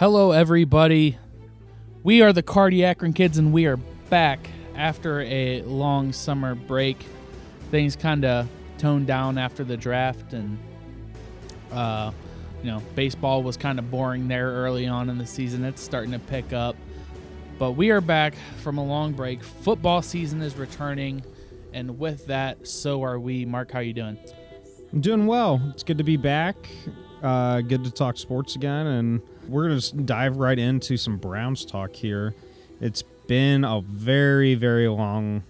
Hello, everybody. We are the Cardiac Kids, and we are back after a long summer break. Things kind of toned down after the draft, and uh, you know, baseball was kind of boring there early on in the season. It's starting to pick up, but we are back from a long break. Football season is returning, and with that, so are we. Mark, how you doing? I'm doing well. It's good to be back. Uh, good to talk sports again, and we're gonna just dive right into some Browns talk here. It's been a very, very long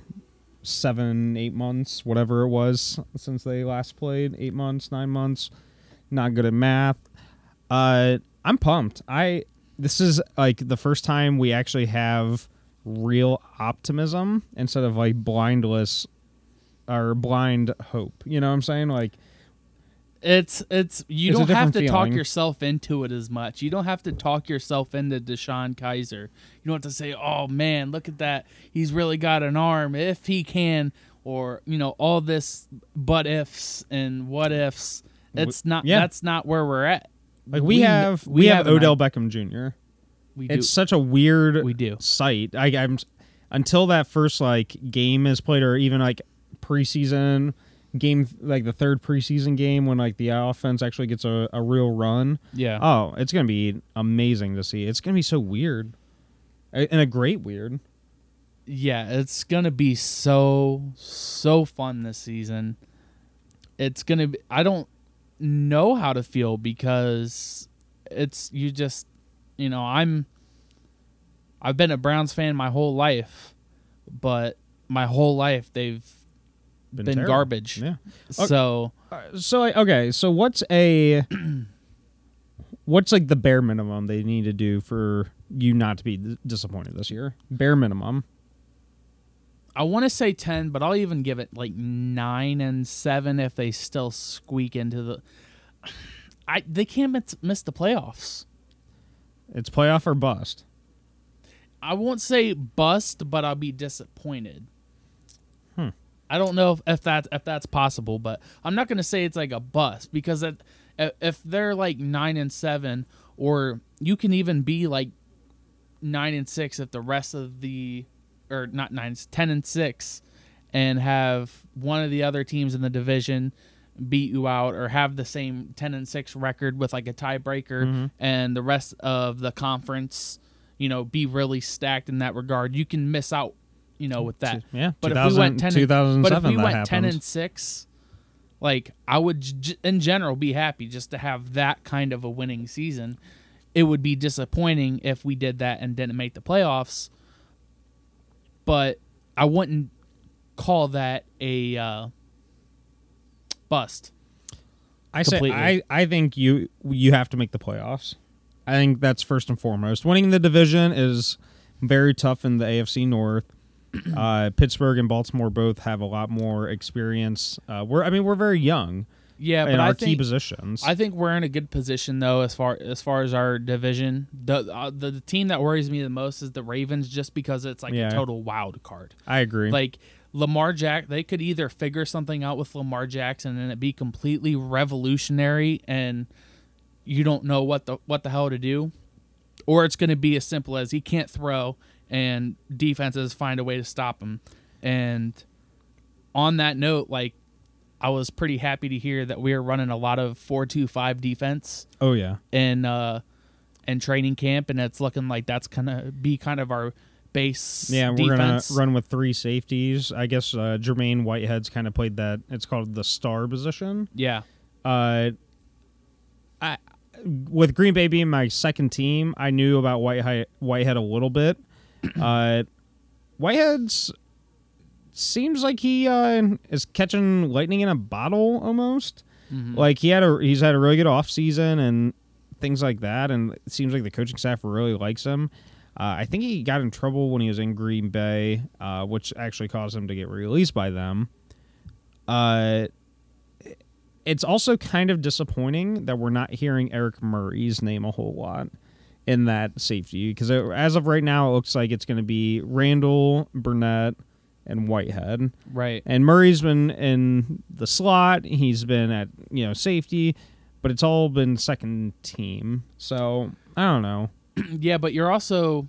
seven, eight months, whatever it was, since they last played. Eight months, nine months. Not good at math. Uh, I'm pumped. I this is like the first time we actually have real optimism instead of like blindless or blind hope. You know what I'm saying? Like It's it's you It's don't have to different talk yourself into it as much. You don't have to talk yourself into DeShone Kizer. You don't have to say, "Oh man, look at that. He's really got an arm if he can," or you know all this but ifs and what ifs. It's not. yeah. That's not where we're at. like we, have we, have, an Odell Beckham Jr. We do. It's such a weird We do. sight. I, I'm until that first like game is played, or even like preseason game, like the third preseason game when like the offense actually gets a, a real run. yeah. Oh, it's gonna be amazing to see. It's gonna be so weird, and a great weird. yeah, it's gonna be so so fun this season. It's gonna be. I don't know how to feel because it's you just you know I'm. I've been a Browns fan my whole life, but my whole life they've Been, been, garbage. Yeah. Okay. So Uh, so like, okay, so what's a what's like the bare minimum they need to do for you not to be d- disappointed this year? Bare minimum. I want to say ten, but I'll even give it like nine and seven if they still squeak into the. I they can't miss, miss the playoffs. It's playoff or bust. I won't say bust, but I'll be disappointed. I don't know if, if that if that's possible, but I'm not going to say it's like a bust because it, if they're like nine and seven, or you can even be like nine and six if the rest of the or not nine, ten and six, and have one of the other teams in the division beat you out or have the same 10 and 6 record with like a tiebreaker Mm-hmm. and the rest of the conference you know be really stacked in that regard you can miss out you know with that Yeah, but if we went 10 and, 2007 but if we went 10 and 6 like i would j- in general be happy just to have that kind of a winning season it would be disappointing if we did that and didn't make the playoffs but i wouldn't call that a uh, bust I say. I, I think you you have to make the playoffs. I think that's first and foremost. Winning the division is very tough in the AFC North. Uh, Pittsburgh and Baltimore both have a lot more experience. Uh, we're I mean we're very young yeah in but our i key positions. I think we're in a good position though, as far as far as our division. The uh, the, the team that worries me the most is the Ravens, just because it's like Yeah. a total wild card. I agree. Like Lamar Jack, they could either figure something out with Lamar Jackson and it be completely revolutionary, and you don't know what the what the hell to do, or it's going to be as simple as he can't throw and defenses find a way to stop him. And on that note, like I was pretty happy to hear that we are running a lot of four two five defense oh yeah. and uh in training camp, and it's looking like that's gonna be kind of our base. Yeah, we're defense. gonna run with three safeties. I guess uh, Jermaine Whitehead's kind of played that. It's called the star position. Yeah, Uh, I with Green Bay being my second team, I knew about Whitehead, Whitehead a little bit. uh, Whitehead's seems like he uh, is catching lightning in a bottle almost. Mhm. Like he had a he's had a really good off season and things like that, and it seems like the coaching staff really likes him. Uh, I think he got in trouble when he was in Green Bay, uh, which actually caused him to get released by them. Uh, it's also kind of disappointing that we're not hearing Eric Murray's name a whole lot in that safety because as of right now, it looks like it's going to be Randall, Burnett, and Whitehead. right. And Murray's been in the slot. He's been at you know safety, but it's all been second team. So I don't know. yeah, but you're also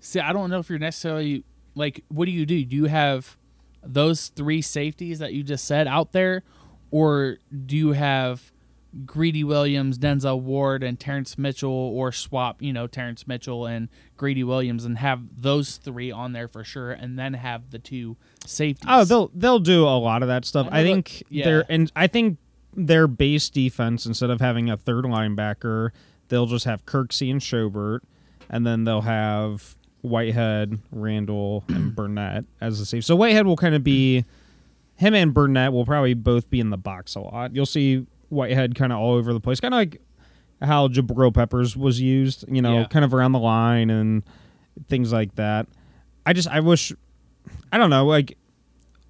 see. I don't know if you're necessarily like. What do you do? Do you have those three safeties that you just said out there, or do you have Greedy Williams, Denzel Ward, and Terrance Mitchell, or swap? You know, Terrance Mitchell and Greedy Williams, and have those three on there for sure, and then have the two safeties. Oh, they'll they'll do a lot of that stuff. I I, think that- yeah. they're and I think their base defense instead of having a third linebacker, they'll just have Kirksey and Schobert, and then they'll have Whitehead, Randall, and Burnett as the safe. So Whitehead will kind of be him and Burnett will probably both be in the box a lot. You'll see Whitehead kind of all over the place, kind of like how Jabril Peppers was used, you know, Yeah. kind of around the line and things like that. I just I wish I don't know, like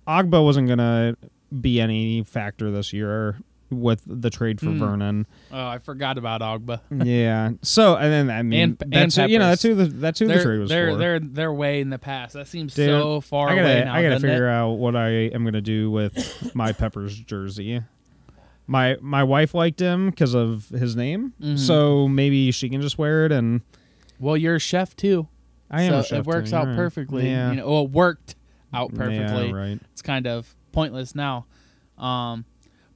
Ogbah wasn't gonna be any factor this year with the trade for Hmm. Vernon. Oh, I forgot about Ogbah. yeah. So and then I mean And- and that's who- you know that's who the that's who the They're trade was they're for. they're they're way in the past. That seems Dude, so far I gotta away now. I gotta doesn't it? figure out what I am gonna do with my Peppers jersey. My my wife liked him because of his name, Mhm. so maybe she can just wear it. And Well, you're a chef too. I am so a chef it works too, out right. perfectly. Yeah, You know, well, it worked out perfectly. Yeah, right. It's kind of pointless now. Um,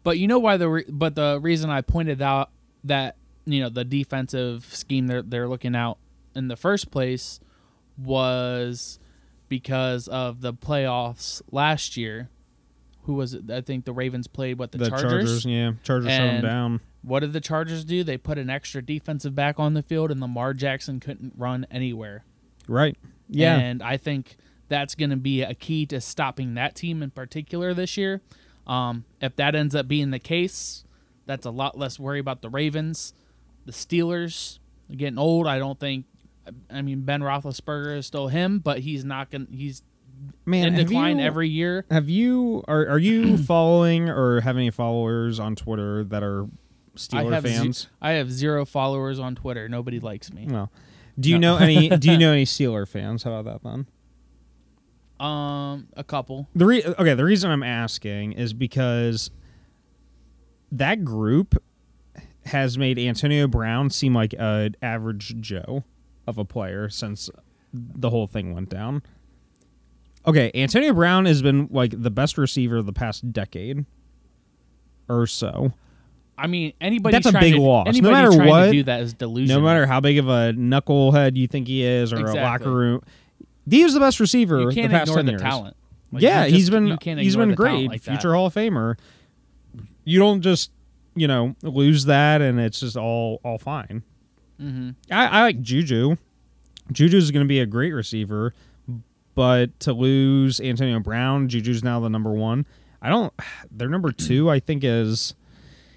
but you know why the re- but the reason I pointed out that you know the defensive scheme they're they're looking out in the first place was because of the playoffs last year. Who was it? I think the Ravens played what the, The Chargers, yeah, Chargers shut him And- down. What did the Chargers do? They put an extra defensive back on the field, and Lamar Jackson couldn't run anywhere. Right. Yeah. And I think that's going to be a key to stopping that team in particular this year. Um, if that ends up being the case, that's a lot less worry about the Ravens. The Steelers are getting old. I don't think. I mean, Ben Roethlisberger is still him, but he's not going. He's Man, in decline you- every year. Have you are are you following or have any followers on Twitter that are Steeler I ze- fans? I have zero followers on Twitter. Nobody likes me. no. Do you No. know any? Do you know any Steeler fans? How about that then? Um, a couple. The re- okay, the reason I'm asking is because that group has made Antonio Brown seem like an average Joe of a player since the whole thing went down. Okay, Antonio Brown has been like the best receiver of the past decade or so. I mean, anybody That's a big to, loss. No matter trying what- to do that is delusional. No matter how big of a knucklehead you think he is or Exactly. a locker room, he was the best receiver you the can't past ignore 10 the years. talent. Like, yeah, you he's just- been he's been great, like future Hall of Famer. You don't just you know lose that and it's just all all fine. Mm-hmm. I, I like Juju. Juju's going to be a great receiver, but to lose Antonio Brown, Juju's now the number one. I don't. Their number two, I think, is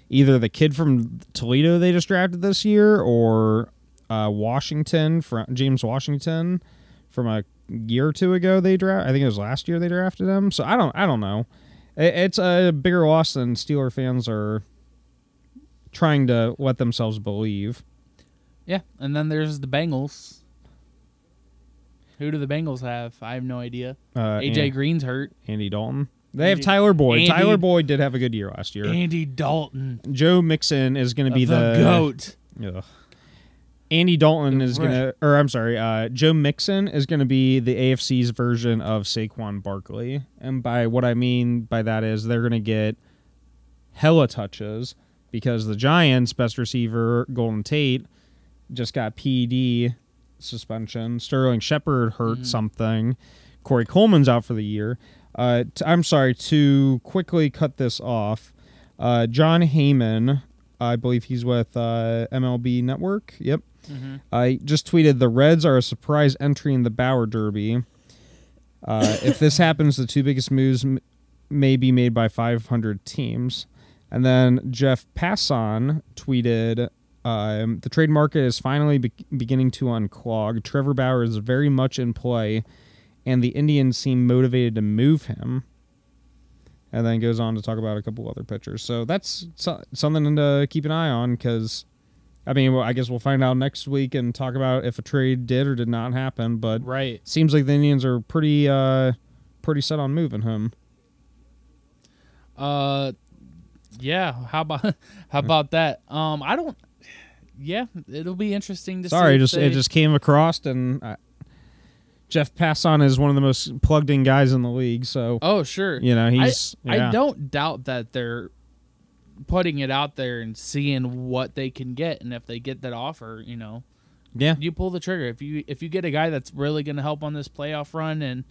either the kid from Toledo they just drafted this year, or uh, Washington from James Washington from a year or two ago. They draft. I think it was last year they drafted him. So I don't. I don't know. It, it's a bigger loss than Steeler fans are trying to let themselves believe. Yeah, and then there's the Bengals. Who do the Bengals have? I have no idea. Uh, AJ Green's hurt. Andy Dalton. They have Tyler Boyd. Andy- Tyler Boyd did have a good year last year. Andy Dalton, Joe Mixon is going to be the, the, goat. Ugh. Andy Dalton is going to, or I'm sorry, uh, Joe Mixon is going to be the AFC's version of Saquon Barkley. And by what I mean by that is they're going to get hella touches because the Giants' best receiver, Golden Tate, just got PED suspension. Sterling Shepard hurt Mhm. something. Corey Coleman's out for the year. Uh, t- I'm sorry to quickly cut this off. Uh, Jon Heyman, I believe he's with uh, MLB Network. Yep. Hmm I just tweeted the Reds are a surprise entry in the Bauer Derby. Uh, if this happens, the two biggest moves m- may be made by 500 teams. And then Jeff Passan tweeted, um, "The trade market is finally be- beginning to unclog. Trevor Bauer is very much in play, and the Indians seem motivated to move him." And then goes on to talk about a couple other pitchers. So that's so- something to keep an eye on because I mean, well, I guess we'll find out next week and talk about if a trade did or did not happen. But Right. seems like the Indians are pretty, uh, pretty set on moving him. Uh, yeah. How about how about that? Um, I don't. yeah, it'll be interesting to Sorry, just they- it just came across and uh, Jeff Passan is one of the most plugged in guys in the league. So Oh, sure. you know he's yeah. I don't doubt that they're putting it out there and seeing what they can get, and if they get that offer, you know, yeah you pull the trigger. If you if you get a guy that's really going to help on this playoff run, and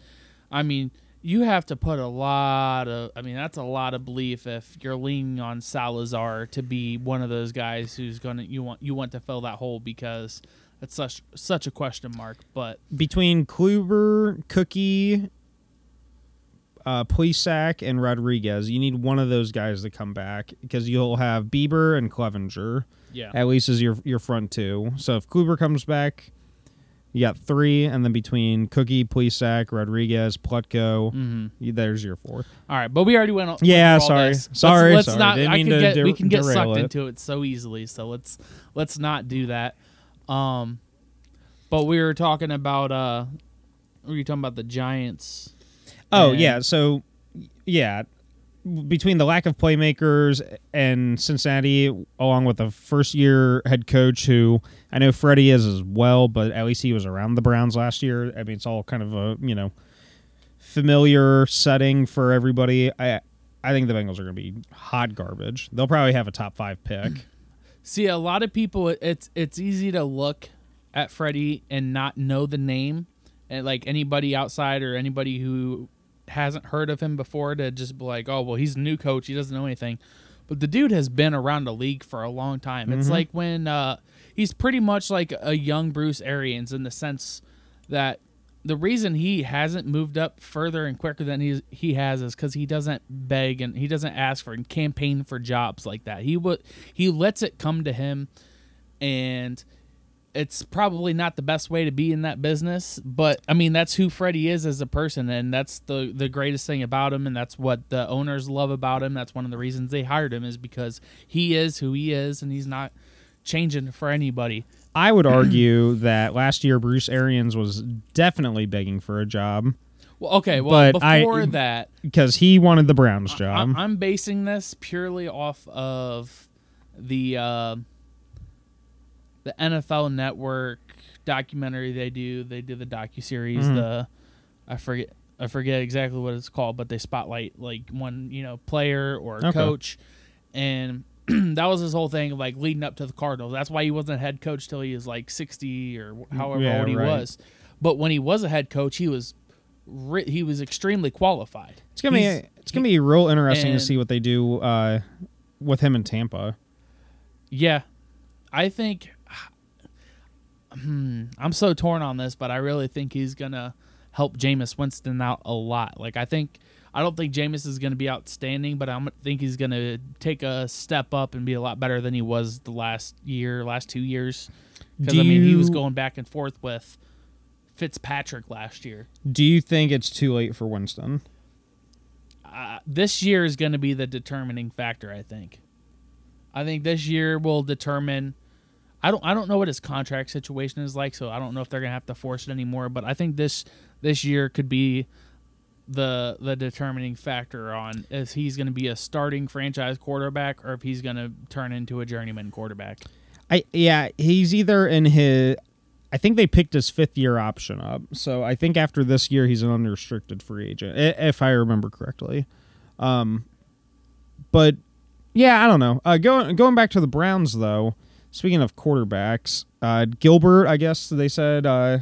I mean, you have to put a lot of. I mean, that's a lot of belief if you're leaning on Salazar to be one of those guys who's going to you want you want to fill that hole because it's such such a question mark. But between Kluber, Cookie, uh, Plesac, and Rodriguez. You need one of those guys to come back because you'll have Bieber and Clevinger yeah, at least as your your front two. So if Kluber comes back, you got three, and then between Cookie, Plesac, Rodriguez, Plutko, hmm you- there's your fourth. All right, but we already went. Yeah, sorry. this. Let's- Sorry, Let's, sorry. not. Didn't I mean can get. we can get sucked it. into it so easily. So let's let's not do that. Um, but we were talking about. Uh, were you talking about the Giants? Oh And- yeah, so yeah, between the lack of playmakers and Cincinnati, along with the first year head coach who I know Freddie is as well, but at least he was around the Browns last year. I mean, it's all kind of a you know familiar setting for everybody. I I think the Bengals are going to be hot garbage. They'll probably have a top five pick. See, a lot of people. It's it's easy to look at Freddie and not know the name, and like anybody outside or anybody who hasn't heard of him before to just be like, oh well, he's a new coach. He doesn't know anything. But the dude has been around the league for a long time. It's like when uh, he's pretty much like a young Bruce Arians in the sense that the reason he hasn't moved up further and quicker than he he has is because he doesn't beg and he doesn't ask for and campaign for jobs like that. He would he lets it come to him, and it's probably not the best way to be in that business. But I mean, that's who Freddie is as a person, and that's the the greatest thing about him, and that's what the owners love about him. That's one of the reasons they hired him is because he is who he is, and he's not changing for anybody. I would argue that last year Bruce Arians was definitely begging for a job Well, okay, well But I- before that. because he wanted the Browns job. I'm, I'm basing this purely off of the uh, the NFL Network documentary they do. They do the docu series. Mhm. The I forget I forget exactly what it's called, but they spotlight like one you know player or Okay. coach, and that was his whole thing of like leading up to the Cardinals. That's why he wasn't a head coach till he was like 60 or however Yeah, old he right. was. But when he was a head coach, he was ri- he was extremely qualified. It's gonna He's- be it's gonna be real interesting and- to see what they do uh, with him in Tampa. Yeah, I think. Hmm, I'm so torn on this, but I really think he's gonna help Jameis Winston out a lot. Like I think I don't think Jameis is gonna be outstanding, but I think he's gonna take a step up and be a lot better than he was the last year, last two years. Because I mean, he was going back and forth with Fitzpatrick last year. Do you think it's too late for Winston? uh, this year is going to be the determining factor. I think. I think this year will determine. I don't. I don't know what his contract situation is like, so I don't know if they're to have to force it anymore. But I think this this year could be the the determining factor on if he's to be a starting franchise quarterback or if he's to turn into a journeyman quarterback. I yeah, he's either in his. I think they picked his fifth year option up, so I think after this year he's an unrestricted free agent, if I remember correctly. Um, but yeah, I don't know. Uh, going going back to the Browns though. Speaking of quarterbacks, uh, Gilbert, I guess they said uh,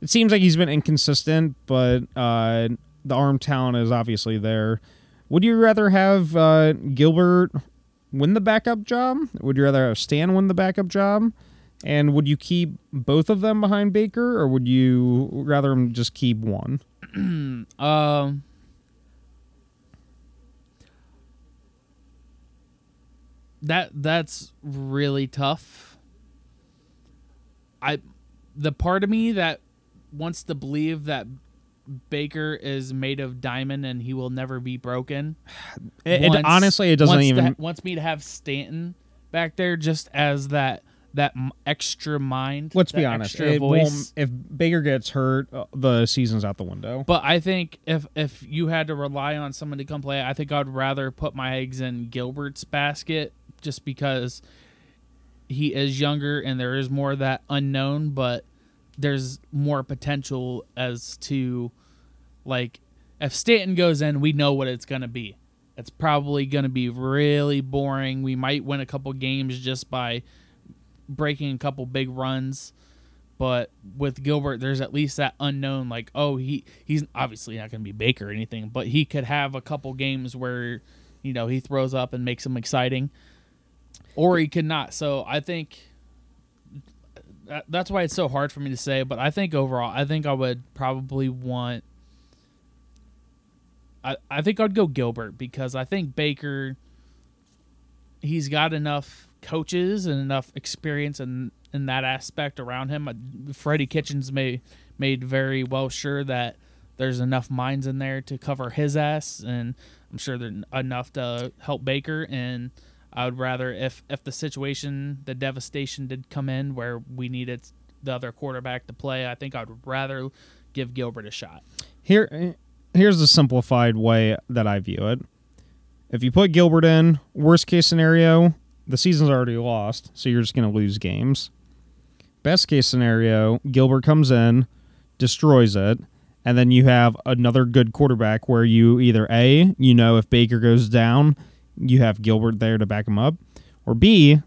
it seems like he's been inconsistent, but uh, the arm talent is obviously there. Would you rather have uh, Gilbert win the backup job? Would you rather have Stan win the backup job? And would you keep both of them behind Baker, or would you rather just keep one? Um. That that's really tough. I the part of me that wants to believe that Baker is made of diamond and he will never be broken. It, it- honestly, it doesn't wants even. ha- wants me to have Stanton back there just as that that extra mind. let's be honest. If Baker gets hurt, uh, the season's out the window. But I think if if you had to rely on someone to come play, I think I'd rather put my eggs in Gilbert's basket just because he is younger and there is more of that unknown, but there's more potential as to like if Stanton goes in, we know what it's gonna be. It's probably gonna be really boring. We might win a couple games just by breaking a couple big runs. But with Gilbert, there's at least that unknown, like, oh, he he's obviously not to be Baker or anything, but he could have a couple games where, you know, he throws up and makes them exciting, or he could not. So I think that, that's why it's so hard for me to say. But I think overall, I think I would probably want. I I think I'd go Gilbert because I think Baker. He's got enough coaches and enough experience in in that aspect around him. Freddie Kitchens may made very well sure that there's enough minds in there to cover his ass, and I'm sure there's enough to help Baker. And I would rather if if the situation, the devastation did come in where we needed the other quarterback to play, I think I'd rather give Gilbert a shot. Here, here's the simplified way that I view it. If you put Gilbert in, worst case scenario, the season's already lost, so you're just going to lose games. Best case scenario, Gilbert comes in, destroys it, and then you have another good quarterback where you either A, you know, if Baker goes down, you have Gilbert there to back him up, or B,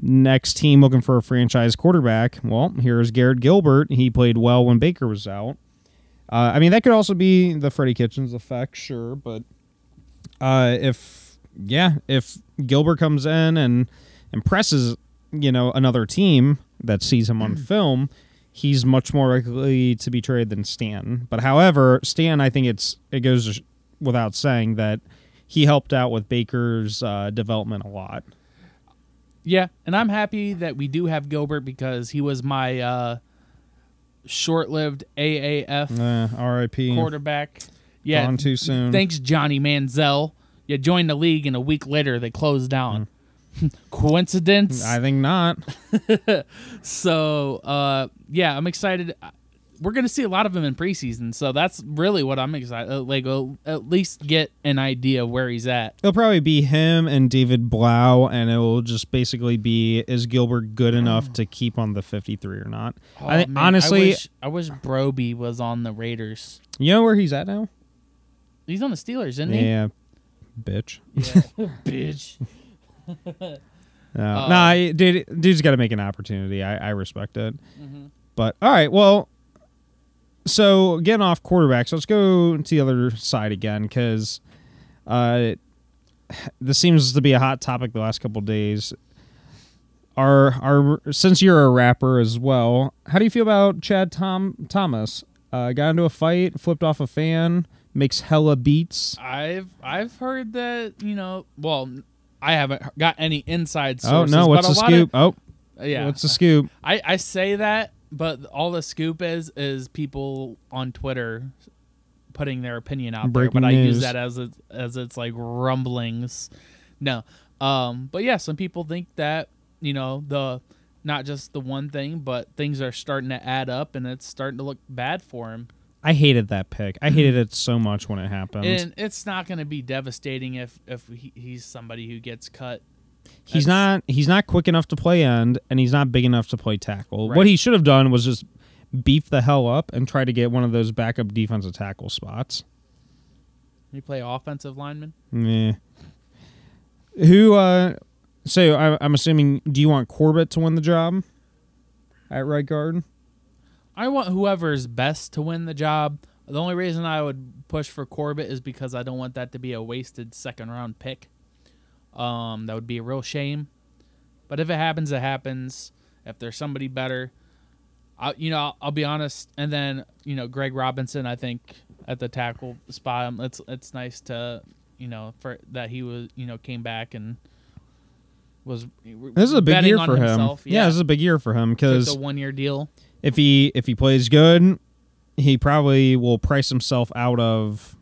next team looking for a franchise quarterback. Well, here's Garrett Gilbert. He played well when Baker was out. Uh, I mean, that could also be the Freddie Kitchens effect, sure, but uh, if yeah, if Gilbert comes in and impresses, you know, another team that sees him on film, he's much more likely to be traded than Stan. But however, Stan, I think it's it goes without saying that he helped out with Baker's uh, development a lot. Yeah, and I'm happy that we do have Gilbert because he was my uh, short-lived AAF Uh, R.I.P. quarterback. Yeah, Gone too soon. Thanks, Johnny Manziel. You joined the league, and a week later they closed down. Coincidence? Hmm. I think not. So, uh, yeah, I'm excited. We're gonna see a lot of him in preseason, so that's really what I'm excited. uh, Like, uh, at least get an idea where he's at. It'll probably be him and David Blau, and it will just basically be is Gilbert good enough to keep on the 53 or not? I think Oh, man, honestly, I wish, I wish Broby was on the Raiders. you know where he's at now? He's on the Steelers, isn't he? Yeah, bitch. Yeah, bitch. No, Uh, nah, dude, dude's got to make an opportunity. I, I respect it. Mm-hmm. But all right, well, so getting off quarterbacks, let's go to the other side again because uh, this seems to be a hot topic the last couple days. Our our since you're a rapper as well, how do you feel about Chad Tom Thomas? Uh, got into a fight, flipped off a fan, makes hella beats. I've I've heard that you know. Well, I haven't got any inside sources. Oh no, what's the scoop? oh, yeah, what's the scoop? I I say that, but all the scoop is is people on Twitter putting their opinion out Breaking there. But I use that as it, as it's like rumblings. No, um, but yeah, some people think that you know the not just the one thing, but things are starting to add up, and it's starting to look bad for him. I hated that pick. I hated it so much when it happened. And it's not going to be devastating if if he, he's somebody who gets cut. He's That's- not he's not quick enough to play end and he's not big enough to play tackle. What he should have done was just beef the hell up and try to get one of those backup defensive tackle spots. You play offensive lineman. Meh. Who uh so I, I'm assuming do you want Corbett to win the job at right guard? I want whoever's best to win the job. The only reason I would push for Corbett is because I don't want that to be a wasted second round pick. Um, that would be a real shame. But if it happens, it happens. If there's somebody better, I, you know, I'll, I'll be honest. And then you know, Greg Robinson, I think at the tackle spot, um, it's it's nice to you know for that he was you know came back and was This is a big year for himself. him. Yeah. this is a big year for him because one year deal. if he if he plays good, he probably will price himself out of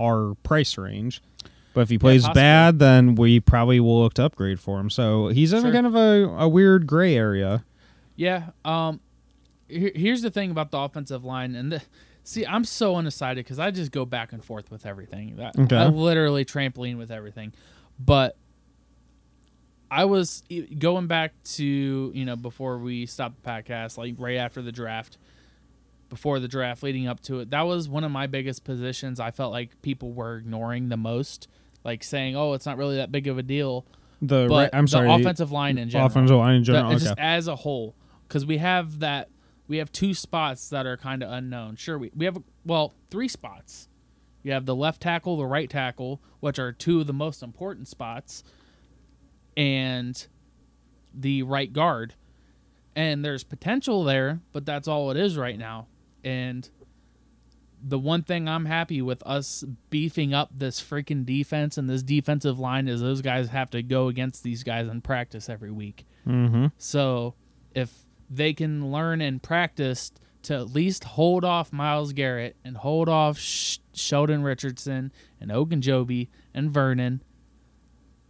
our price range. But if he plays possibly. bad, then we probably will look to upgrade for him. So he's in Sure. kind of a, a weird gray area. Yeah. Um. Here, here's the thing about the offensive line, and the, see, I'm so undecided because I just go back and forth with everything. That, Okay. I literally trampoline with everything, but I was going back to you know before we stopped the podcast, like right after the draft, before the draft, leading up to it. That was one of my biggest positions. I felt like people were ignoring the most, like saying, "Oh, it's not really that big of a deal." The But right, I'm the sorry. the offensive line in general, offensive line in general. it's okay. just as a whole, because we have that, we have two spots that are kind of unknown. Sure, we we have well three spots. You have the left tackle, the right tackle, which are two of the most important spots, and the right guard. And there's potential there, but that's all it is right now. And the one thing I'm happy with us beefing up this freaking defense and this defensive line is those guys have to go against these guys in practice every week. mm-hmm. So if they can learn and practice to at least hold off Myles Garrett and hold off Sh- Sheldon Richardson and Ogunjobi and Vernon,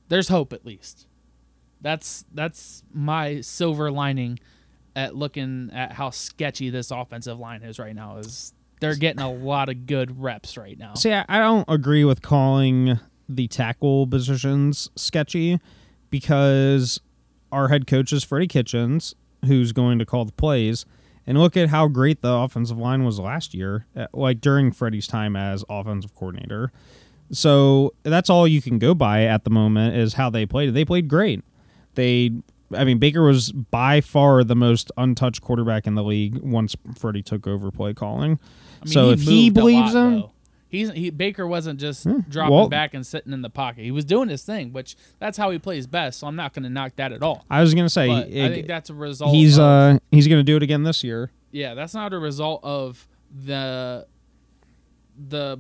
there's hope at least. That's that's my silver lining at looking at how sketchy this offensive line is right now. Is they're getting a lot of good reps right now. See, I, don't agree with calling the tackle positions sketchy because our head coach is Freddie Kitchens, who's going to call the plays. And look at how great the offensive line was last year, uh, like during Freddie's time as offensive coordinator. So that's all you can go by at the moment is how they played. They played great. They, I mean, Baker was by far the most untouched quarterback in the league once Freddie took over play calling. I mean, so if he believes lot, him, though. he's he Baker wasn't just Hmm. dropping Well- back and sitting in the pocket. He was doing his thing, which that's how he plays best. So I'm not going to knock that at all. I was gonna say But I think that's a result. he's of, uh he's gonna do it again this year. yeah, that's not a result of the the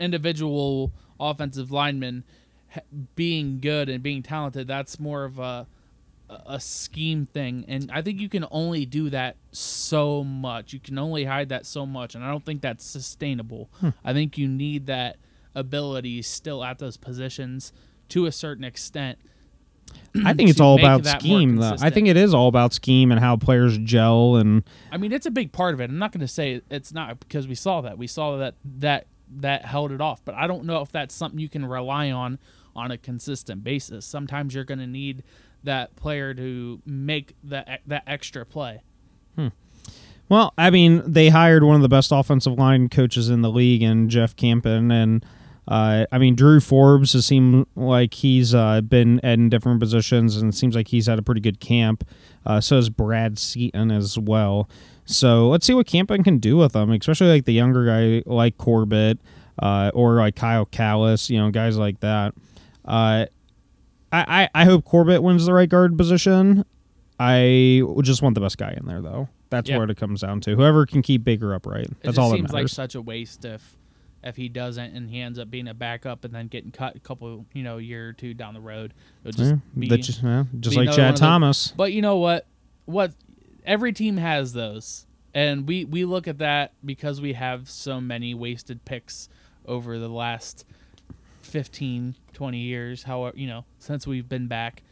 individual offensive lineman being good and being talented. That's more of a a scheme thing, and I think you can only do that so much. You can only hide that so much, and I don't think that's sustainable. Hmm. I think you need that ability still at those positions to a certain extent. I think it's all about scheme though. I think it is all about scheme and how players gel and I mean, it's a big part of it. I'm not going to say it's not because we saw that. We saw that that that held it off, but I don't know if that's something you can rely on on a consistent basis. Sometimes you're going to need that player to make that that extra play. well, I mean, they hired one of the best offensive line coaches in the league and Jeff Campen and uh, I mean, Drew Forbes has seemed like he's uh, been in different positions, and it seems like he's had a pretty good camp. Uh, so has Brad Seaton as well. So let's see what Campen can do with them, especially like the younger guy like Corbett uh, or like Kyle Kalis, you know, guys like that. I, I, I hope Corbett wins the right guard position. I just want the best guy in there, though. That's Yeah. what it comes down to. Whoever can keep Baker upright. That's all that matters. Seems like such a waste if if he doesn't and he ends up being a backup and then getting cut a couple you know year or two down the road. It'll just Yeah, be just, yeah, just be like Chad the- Thomas. But you know what? What every team has those. And we we look at that because we have so many wasted picks over the last 15 20 years, however, you know, since we've been back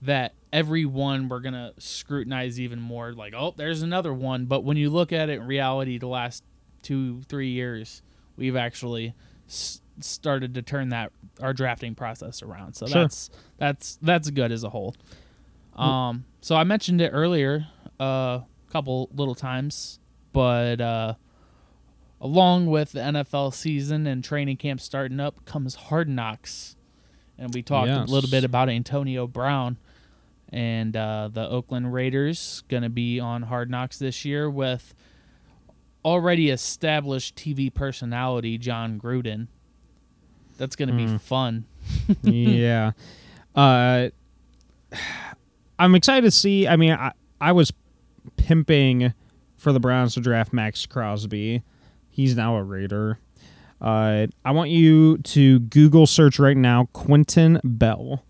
that every one we're going to scrutinize even more like, oh, there's another one, but when you look at it in reality the last 2 3 years, we've actually s- started to turn that our drafting process around. So Sure. that's that's that's good as a whole. Um, so I mentioned it earlier a uh, couple little times, but uh, along with the NFL season and training camp starting up comes Hard Knocks, and we talked Yes. a little bit about Antonio Brown and uh, the Oakland Raiders going to be on Hard Knocks this year with already established TV personality Jon Gruden. That's going to be Mm. fun. yeah. Uh, I'm excited to see. I mean, I, I was pimping for the Browns to draft Maxx Crosby. He's now a Raider. Uh, I want you to Google search right now Quinton Bell.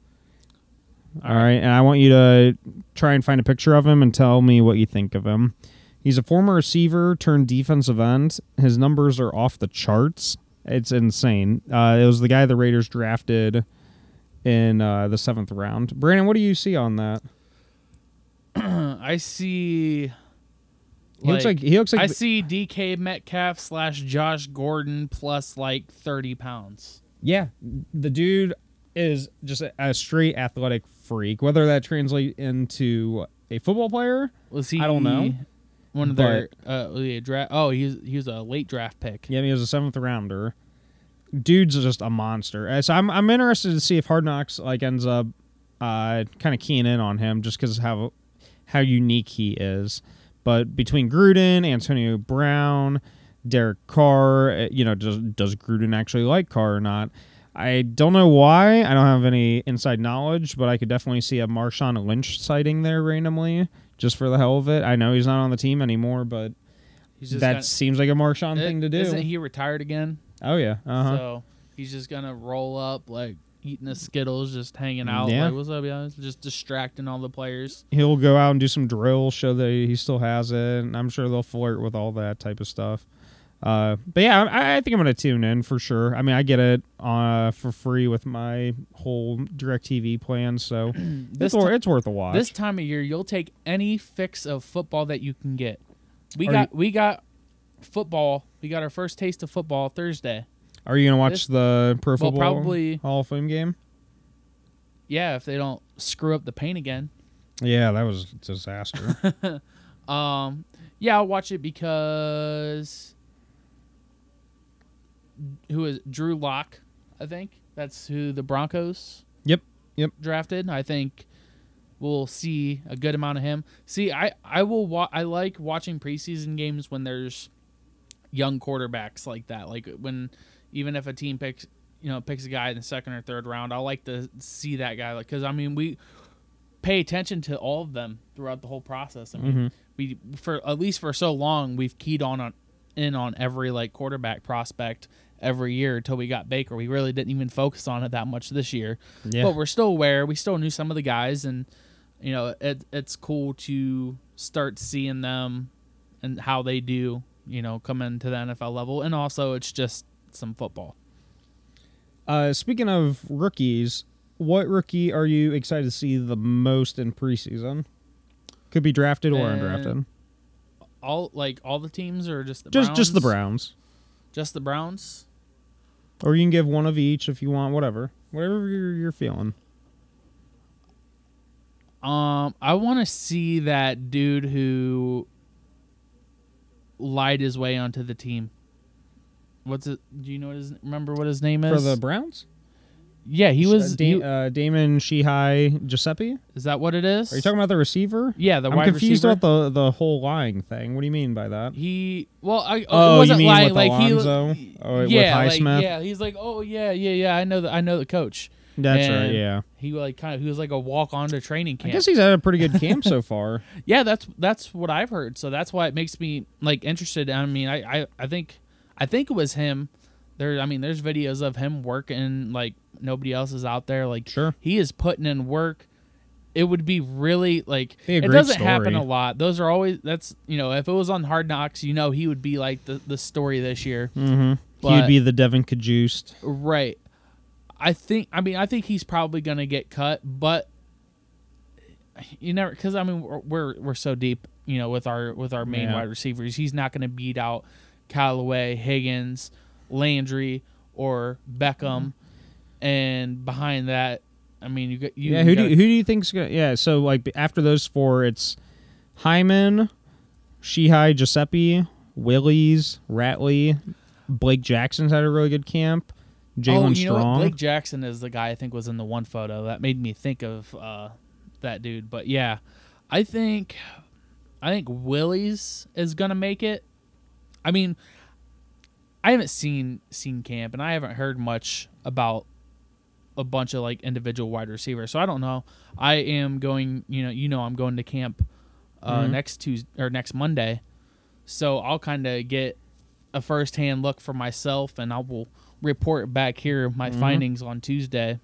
All right, and I want you to try and find a picture of him and tell me what you think of him. He's a former receiver turned defensive end. His numbers are off the charts. It's insane. Uh, it was the guy the Raiders drafted in uh, the seventh round. Brandon, what do you see on that? I see. He looks like he looks like I see DK Metcalf slash Josh Gordon plus like thirty pounds. yeah, the dude. is just a, a straight athletic freak. Whether that translates into a football player, Was he? I don't know, One of their uh, yeah, draft. Oh, he's he was a late draft pick. yeah, he was a seventh rounder. Dude's just a monster. Uh, So I'm I'm interested to see if Hard Knocks like ends up uh, kind of keying in on him just because how how unique he is. But between Gruden, Antonio Brown, Derek Carr, uh, you know, does does Gruden actually like Carr or not? I don't know why. I don't have any inside knowledge, but I could definitely see a Marshawn Lynch sighting there randomly, just for the hell of it. I know he's not on the team anymore, but that gonna- seems like a Marshawn thing to do. Isn't he retired again? oh yeah, uh huh. So he's just gonna roll up like eating the skittles, just hanging out. Yeah. Like, what's up, guys? Just distracting all the players. He'll go out and do some drills, show that he still has it. And I'm sure they'll flirt with all that type of stuff. Uh, but yeah, I, I think I'm gonna tune in for sure. I mean, I get it uh, for free with my whole Directv plan, so This it's, wor- it's worth a watch. This time of year, you'll take any fix of football that you can get. We Are got we got football. We got our first taste of football Thursday. Are you gonna watch this- the Pro well, Football probably- Hall of Fame game? Yeah, if they don't screw up the paint again. Yeah, that was a disaster. Um, yeah, I'll watch it because who is Drew Lock? I think that's who the Broncos. Yep, yep. Drafted. I think we'll see a good amount of him. See, I I will. Wa- I like watching preseason games when there's young quarterbacks like that. Like when even if a team picks you know picks a guy in the second or third round, I like to see that guy. Like because I mean we pay attention to all of them throughout the whole process. I mean, Mhm. we for at least for so long we've keyed on on in on every like quarterback prospect every year until we got Baker. We really didn't even focus on it that much this year, Yeah, but we're still aware. We still knew some of the guys, and you know it, it's cool to start seeing them and how they do. You know, come into the NFL level, and also it's just some football. Uh, speaking of rookies, what rookie are you excited to see the most in preseason? Could be drafted or Uh, undrafted. All like all the teams, or just the Just just the Browns? Browns. Just the Browns. Or you can give one of each if you want, whatever. Whatever you're, you're feeling. Um, I want to see that dude who lied his way onto the team. What's it? Do you know what his remember what his name is? For the Browns? yeah, he was. Uh, da- he- uh, Damon Sheehy-Guiseppi? is that what it is? Are you talking about the receiver? Yeah, the I'm wide confused receiver. about the, the whole lying thing. What do you mean by that? He well, I Oh, it you wasn't mean lying. with like Alonzo? he, Oh, yeah, like, yeah. He's like, oh yeah, yeah, yeah. I know the I know the coach. That's right, yeah. He like kind of he was like a walk on to training camp. I guess he's had a pretty good camp so far. Yeah, that's that's what I've heard. So that's why it makes me like interested. I mean, I I, I think I think it was him. There, I mean, there's videos of him working like nobody else is out there. Like Sure. he is putting in work. It would be really like Be it doesn't happen a lot. Those are always that's you know if it was on Hard Knocks, you know he would be like the the story this year. Mm-hmm. But- He'd be the Devon Cajuste. Right. I think. I mean, I think he's probably gonna get cut, but you never because I mean we're, we're we're so deep, you know, with our with our main Yeah. wide receivers. He's not gonna beat out Callaway, Higgins, Landry, or Beckham, and behind that, I mean, you got you. yeah, who do gotta- you, who do you think's gonna? Yeah, so like after those four, it's Hyman, Sheehy-Guiseppi, Willies, Ratley, Blake Jackson's had a really good camp. Jalen oh, you know what? Blake Jackson is the guy I think was in the one photo that made me think of uh, that dude. But yeah, I think I think Willie's is gonna make it. I mean, I haven't seen seen camp and I haven't heard much about a bunch of like individual wide receivers, so I don't know. I am going, you know, you know, I'm going to camp uh, Mhm. next Tuesday or next Monday, so I'll kind of get a first hand look for myself, and I will report back here my Mhm. findings on Tuesday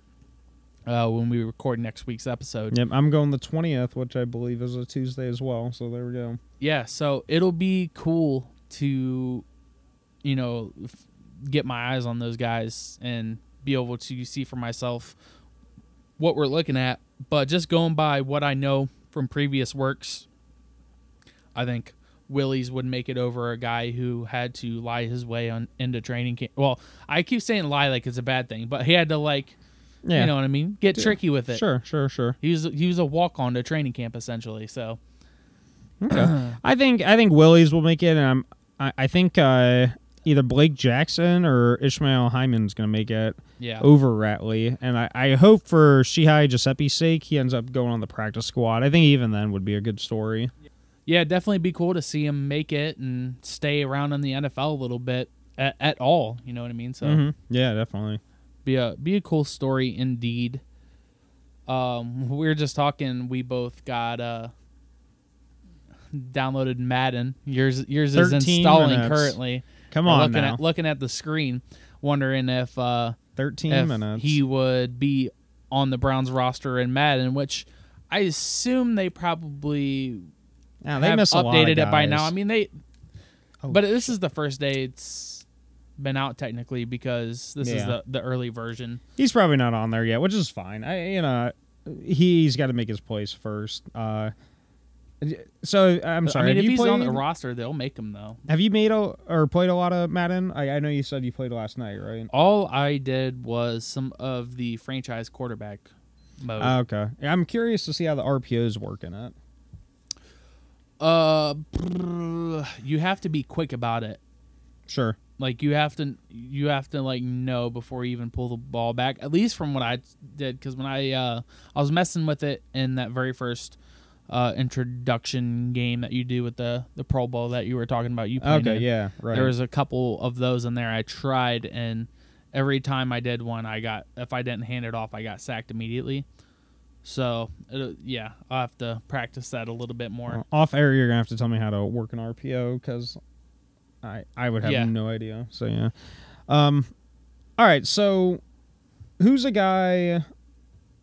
uh, when we record next week's episode. Yep, I'm going the twentieth, which I believe is a Tuesday as well. So there we go. Yeah, so it'll be cool to, you know, f- get my eyes on those guys and be able to see for myself what we're looking at. But just going by what I know from previous works, I think Willie's would make it over a guy who had to lie his way on into training camp. Well, I keep saying lie like it's a bad thing, but he had to like Yeah. You know what I mean? Get Yeah. tricky with it. Sure, sure, sure. He was he was a walk on to training camp essentially. So Okay. I think I think Willie's will make it, and I'm I, I think uh, either Blake Jackson or Ishmael Hyman's gonna make it yeah. over Ratley, and I, I hope for Sheehy-Guiseppi's sake he ends up going on the practice squad. I think even then would be a good story. Yeah, definitely be cool to see him make it and stay around in the NFL a little bit at, at all. You know what I mean? So Mhm. Yeah, definitely. be a be a cool story indeed. Um, we were just talking. We both got uh downloaded Madden. Yours yours is installing minutes. currently. Come We're on looking now. at looking at the screen, wondering if uh Thirteen if minutes. he would be on the Browns roster in Madden, which I assume they probably yeah, they have miss a lot of updated it by now. I mean they, Oh, but this is the first day it's been out technically because this is the the early version. He's probably not on there yet, which is fine. I you know he's got to make his place first. Uh, so I'm sorry. I mean, if you he's played, on the roster, they'll make him though. Have you made a, or played a lot of Madden? I, I know you said you played last night, right? All I did was some of the franchise quarterback mode. Uh, okay. I'm curious to see how the RPOs work in it. Uh, you have to be quick about it. Sure. Like you have to, you have to like know before you even pull the ball back. At least from what I did, because when I uh I was messing with it in that very first uh introduction game that you do with the the Pro Bowl that you were talking about. You played Okay. in. Yeah. Right. There was a couple of those in there. I tried, and every time I did one, I got if I didn't hand it off, I got sacked immediately. So it, yeah, I'll have to practice that a little bit more. Well, off air, you're gonna have to tell me how to work an RPO because I I would have Yeah. no idea. So yeah. Um. All right. So who's a guy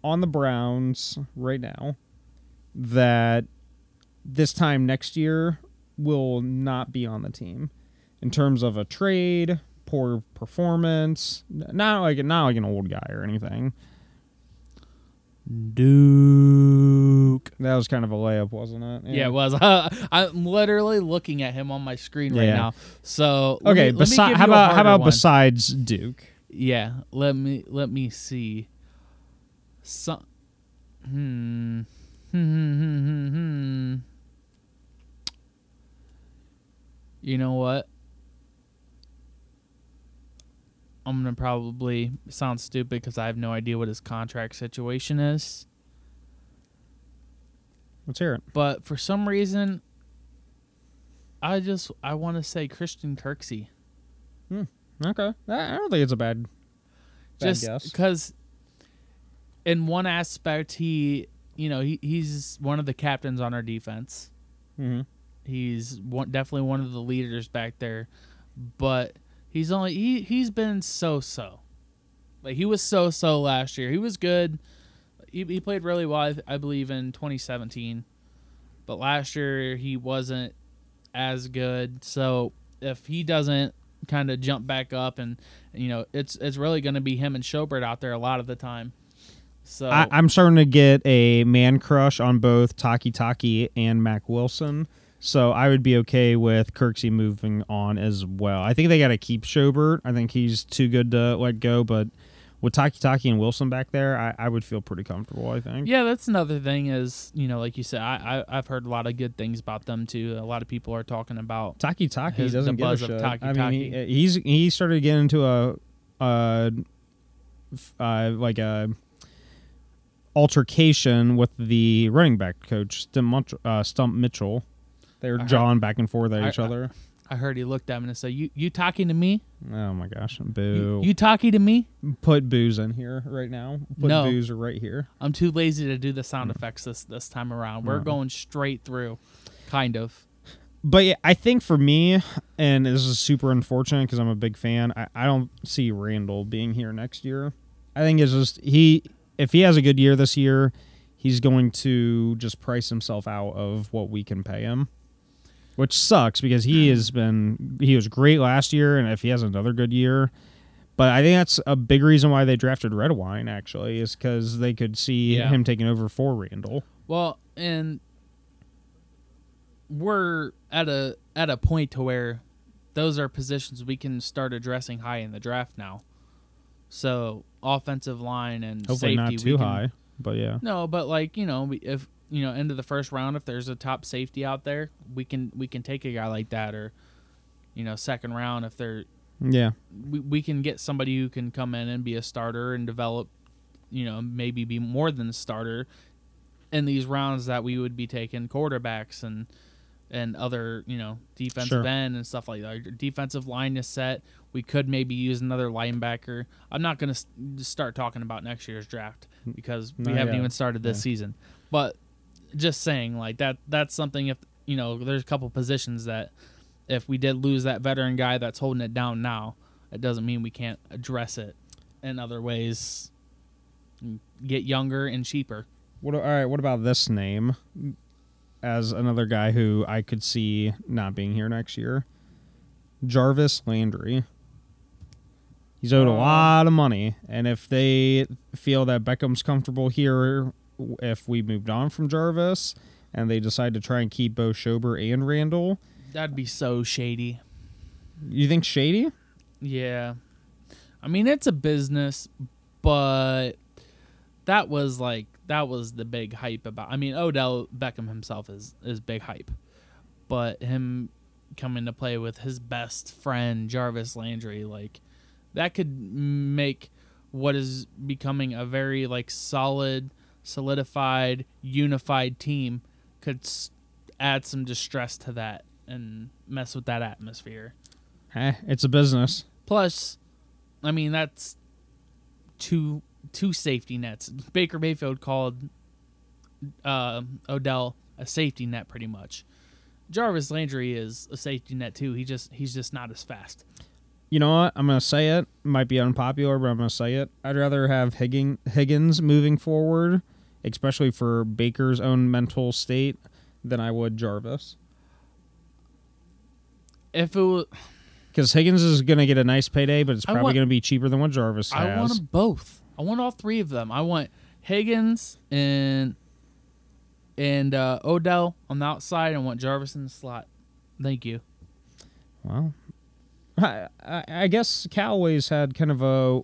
on the Browns right now that this time next year will not be on the team in terms of a trade, poor performance, not like not like an old guy or anything. Duke. That was kind of a layup, wasn't it? Yeah, it was. I'm literally looking at him on my screen right Yeah. now. So Okay, me- besi- how about how about one. besides Duke? Yeah, let me let me see. Some. Hmm. Hmm. Hmm. Hmm. Hmm. hmm. You know what? I'm gonna probably sound stupid because I have no idea what his contract situation is. Let's hear it. But for some reason, I just I want to say Christian Kirksey. Okay, I don't think it's a bad, bad just guess. because in one aspect he you know he, he's one of the captains on our defense. Hmm he's one, definitely one of the leaders back there but he's only he, he's been so so. Like he was so so last year. He was good. He, he played really well I, th- I believe in 2017 but last year he wasn't as good. So if he doesn't kind of jump back up and you know it's it's really going to be him and Schobert out there a lot of the time so I, I'm starting to get a man crush on both Takitaki and Mack Wilson, so I would be okay with Kirksey moving on as well. I think they got to keep Schobert. I think he's too good to let go, but with Takitaki and Wilson back there, I, I would feel pretty comfortable. I think. Yeah, that's another thing is, you know, like you said, I, I I've heard a lot of good things about them too. A lot of people are talking about Takitaki His- doesn't the give a buzz of shit. Taki I mean, he, he's he started getting into a, uh, uh, like a altercation with the running back coach Stump, uh, Stump Mitchell. They were jawing back and forth at I- each other. I heard he looked at me and said, "You you talking to me? oh my gosh, You, boo! you talking to me? Put booze in here right now. Put No. booze right here. I'm too lazy to do the sound Mm. effects this this time around. We're Mm. going straight through, kind of. But yeah, I think for me, and this is super unfortunate because I'm a big fan. I, I don't see Randall being here next year. I think it's just he. If he has a good year this year, he's going to just price himself out of what we can pay him, which sucks because he has been he was great last year, and if he has another good year. But I think that's a big reason why they drafted Redwine. Actually, is because they could see Yeah. him taking over for Randall. Well, and we're at a at a point to where those are positions we can start addressing high in the draft now. So offensive line and Hopefully safety. not too can- high, but yeah. No, but like you know, if you know, into the first round, if there's a top safety out there, we can we can take a guy like that, or you know, second round if they're Yeah. we, we can get somebody who can come in and be a starter and develop, you know, maybe be more than a starter in these rounds that we would be taking quarterbacks and and other, you know, defensive Sure. end and stuff like that. Our defensive line is set. We could maybe use another linebacker. I'm not going to start talking about next year's draft mm. because we Not haven't yet. even started this Yeah. season. But just saying like that that's something if you know, there's a couple positions that if we did lose that veteran guy that's holding it down now, it doesn't mean we can't address it in other ways. and Get younger and cheaper. What? All right. What about this name? As another guy who I could see not being here next year, Jarvis Landry. He's owed a Uh, lot of money, and if they feel that Beckham's comfortable here, if we moved on from Jarvis, and they decide to try and keep both Schobert and Randall, That'd be so shady. you think shady? Yeah. I mean, it's a business, but that was like that was the big hype about. I mean, Odell Beckham himself is is big hype, but him coming to play with his best friend Jarvis Landry, like that could make what is becoming a very like solid, solidified, unified team could s- add some distress to that and mess with that atmosphere. Eh, it's a business. Plus, I mean that's two two safety nets. Baker Mayfield called uh, Odell a safety net, pretty much. Jarvis Landry is a safety net too. He just he's just not as fast. You know what? I'm gonna say it. Might be unpopular, but I'm gonna say it. I'd rather have Higgin- Higgins moving forward, especially for Baker's own mental state, than I would Jarvis. If it was, Because Higgins is gonna get a nice payday, but it's probably want- gonna be cheaper than what Jarvis has. I want them both. I want all three of them. I want Higgins and and uh, Odell on the outside. I want Jarvis in the slot. Thank you. Well, I, I, guess Callaway's had kind of a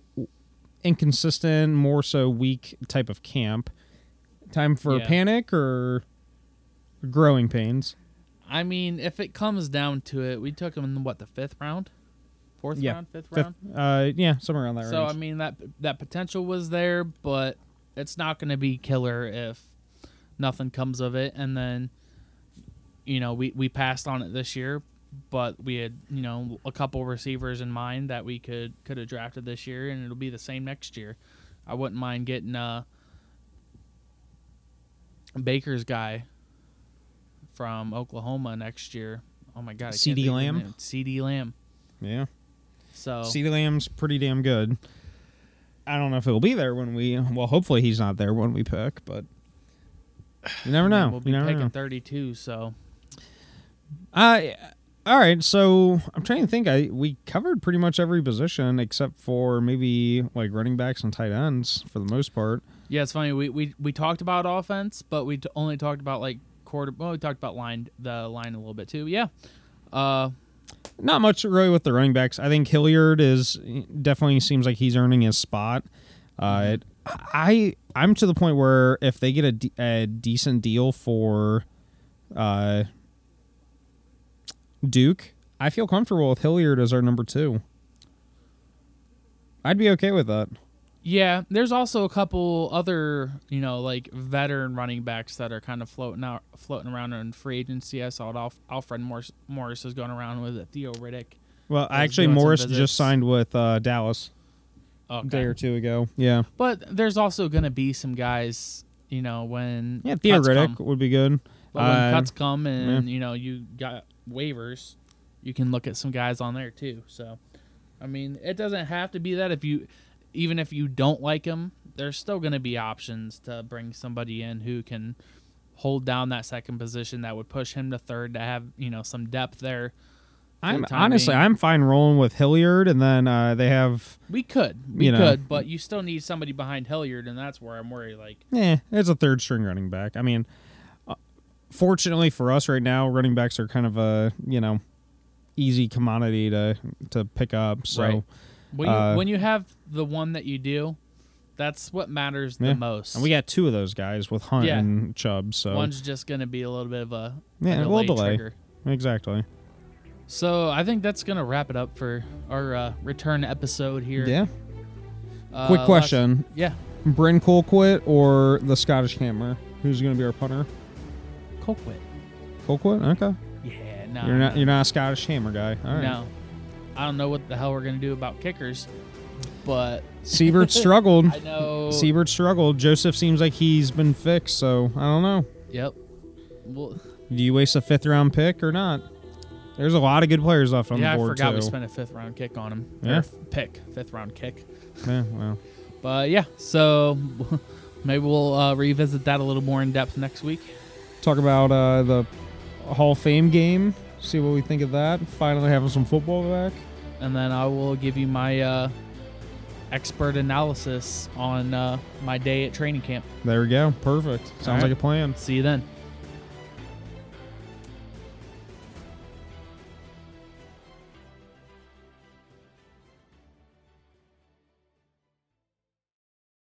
inconsistent, more so weak type of camp. Time for Yeah. panic or growing pains. I mean, if it comes down to it, we took him in what the fifth round, fourth Yeah. round, fifth, Fifth, round. uh, yeah, somewhere around that So I mean that that potential was there, but it's not going to be killer if nothing comes of it. And then, you know, we we passed on it this year, but we had you know a couple receivers in mind that we could could have drafted this year, and it'll be the same next year. I wouldn't mind getting uh Baker's guy from Oklahoma next year. Oh my god, I can't CeeDee think of his Lamb? CeeDee Lamb. yeah. So CeeDee Lamb's pretty damn good. I don't know if he'll be there when we. Well, hopefully he's not there when we pick, but you never know. We'll be you picking know. 32, so I. All right, so I'm trying to think. I we covered pretty much every position except for maybe like running backs and tight ends for the most part. yeah, it's funny. We we, we talked about offense, but we t- only talked about like quarter. Well, we talked about line the line a little bit too. Yeah, uh, Not much really with the running backs. I think Hilliard is definitely seems like he's earning his spot. Uh, it, I I'm to the point where if they get a, de- a decent deal for uh, Duke, I feel comfortable with Hilliard as our number two. I'd be okay with that. yeah. There's also a couple other you know like veteran running backs that are kind of floating out, floating around in free agency. I saw. Alf- Alfred Morris, Morris is going around with it. Theo Riddick. Well, actually, Morris just signed with uh, Dallas a day or two ago. Yeah, But there's also going to be some guys, you know, when yeah. cuts Riddick come. would be good. But when Uh, cuts come and you know you got waivers, you can look at some guys on there too. So, I mean, it doesn't have to be that if you, even if you don't like them, there's still going to be options to bring somebody in who can hold down that second position that would push him to third to have you know some depth there. I'm honestly, being. I'm fine rolling with Hilliard, and then uh, they have We could, we You know. could, but you still need somebody behind Hilliard, and that's where I'm worried. Like, yeah, it's a third string running back. I mean, fortunately for us right now, running backs are kind of a you know easy commodity to to pick up. So Right. when you Uh, when you have the one that you do, That's what matters Yeah. the most. And we got two of those guys with Hunt Yeah. and Chubb. So One's just going to be a little bit of a, yeah, a a little delay. trigger. Exactly. So I think that's going to wrap it up for our uh, return episode here. Yeah. Uh, Quick last- question: yeah. Britton Colquitt or the Scottish Hammer? Who's going to be our punter? Colquitt. Colquitt. Okay. Yeah, no. you're not. no. You're not a Scottish Hammer guy. All right. No. I don't know what the hell we're going to do about kickers, but Seibert struggled. I know. Seibert struggled. Joseph seems like he's been fixed. So I don't know. Yep. Well, Do you waste a fifth round pick or not? There's a lot of good players left on yeah, the I board forgot too. we spent a fifth round kick on him. Yeah. f- pick, fifth round kick. yeah, well, But yeah, so maybe we'll uh, revisit that a little more in depth next week. Talk about uh, the Hall of Fame game. See what we think of that. Finally having some football back. And then I will give you my uh, expert analysis on uh, my day at training camp. There we go. Perfect. Sounds right. like a plan. See you then.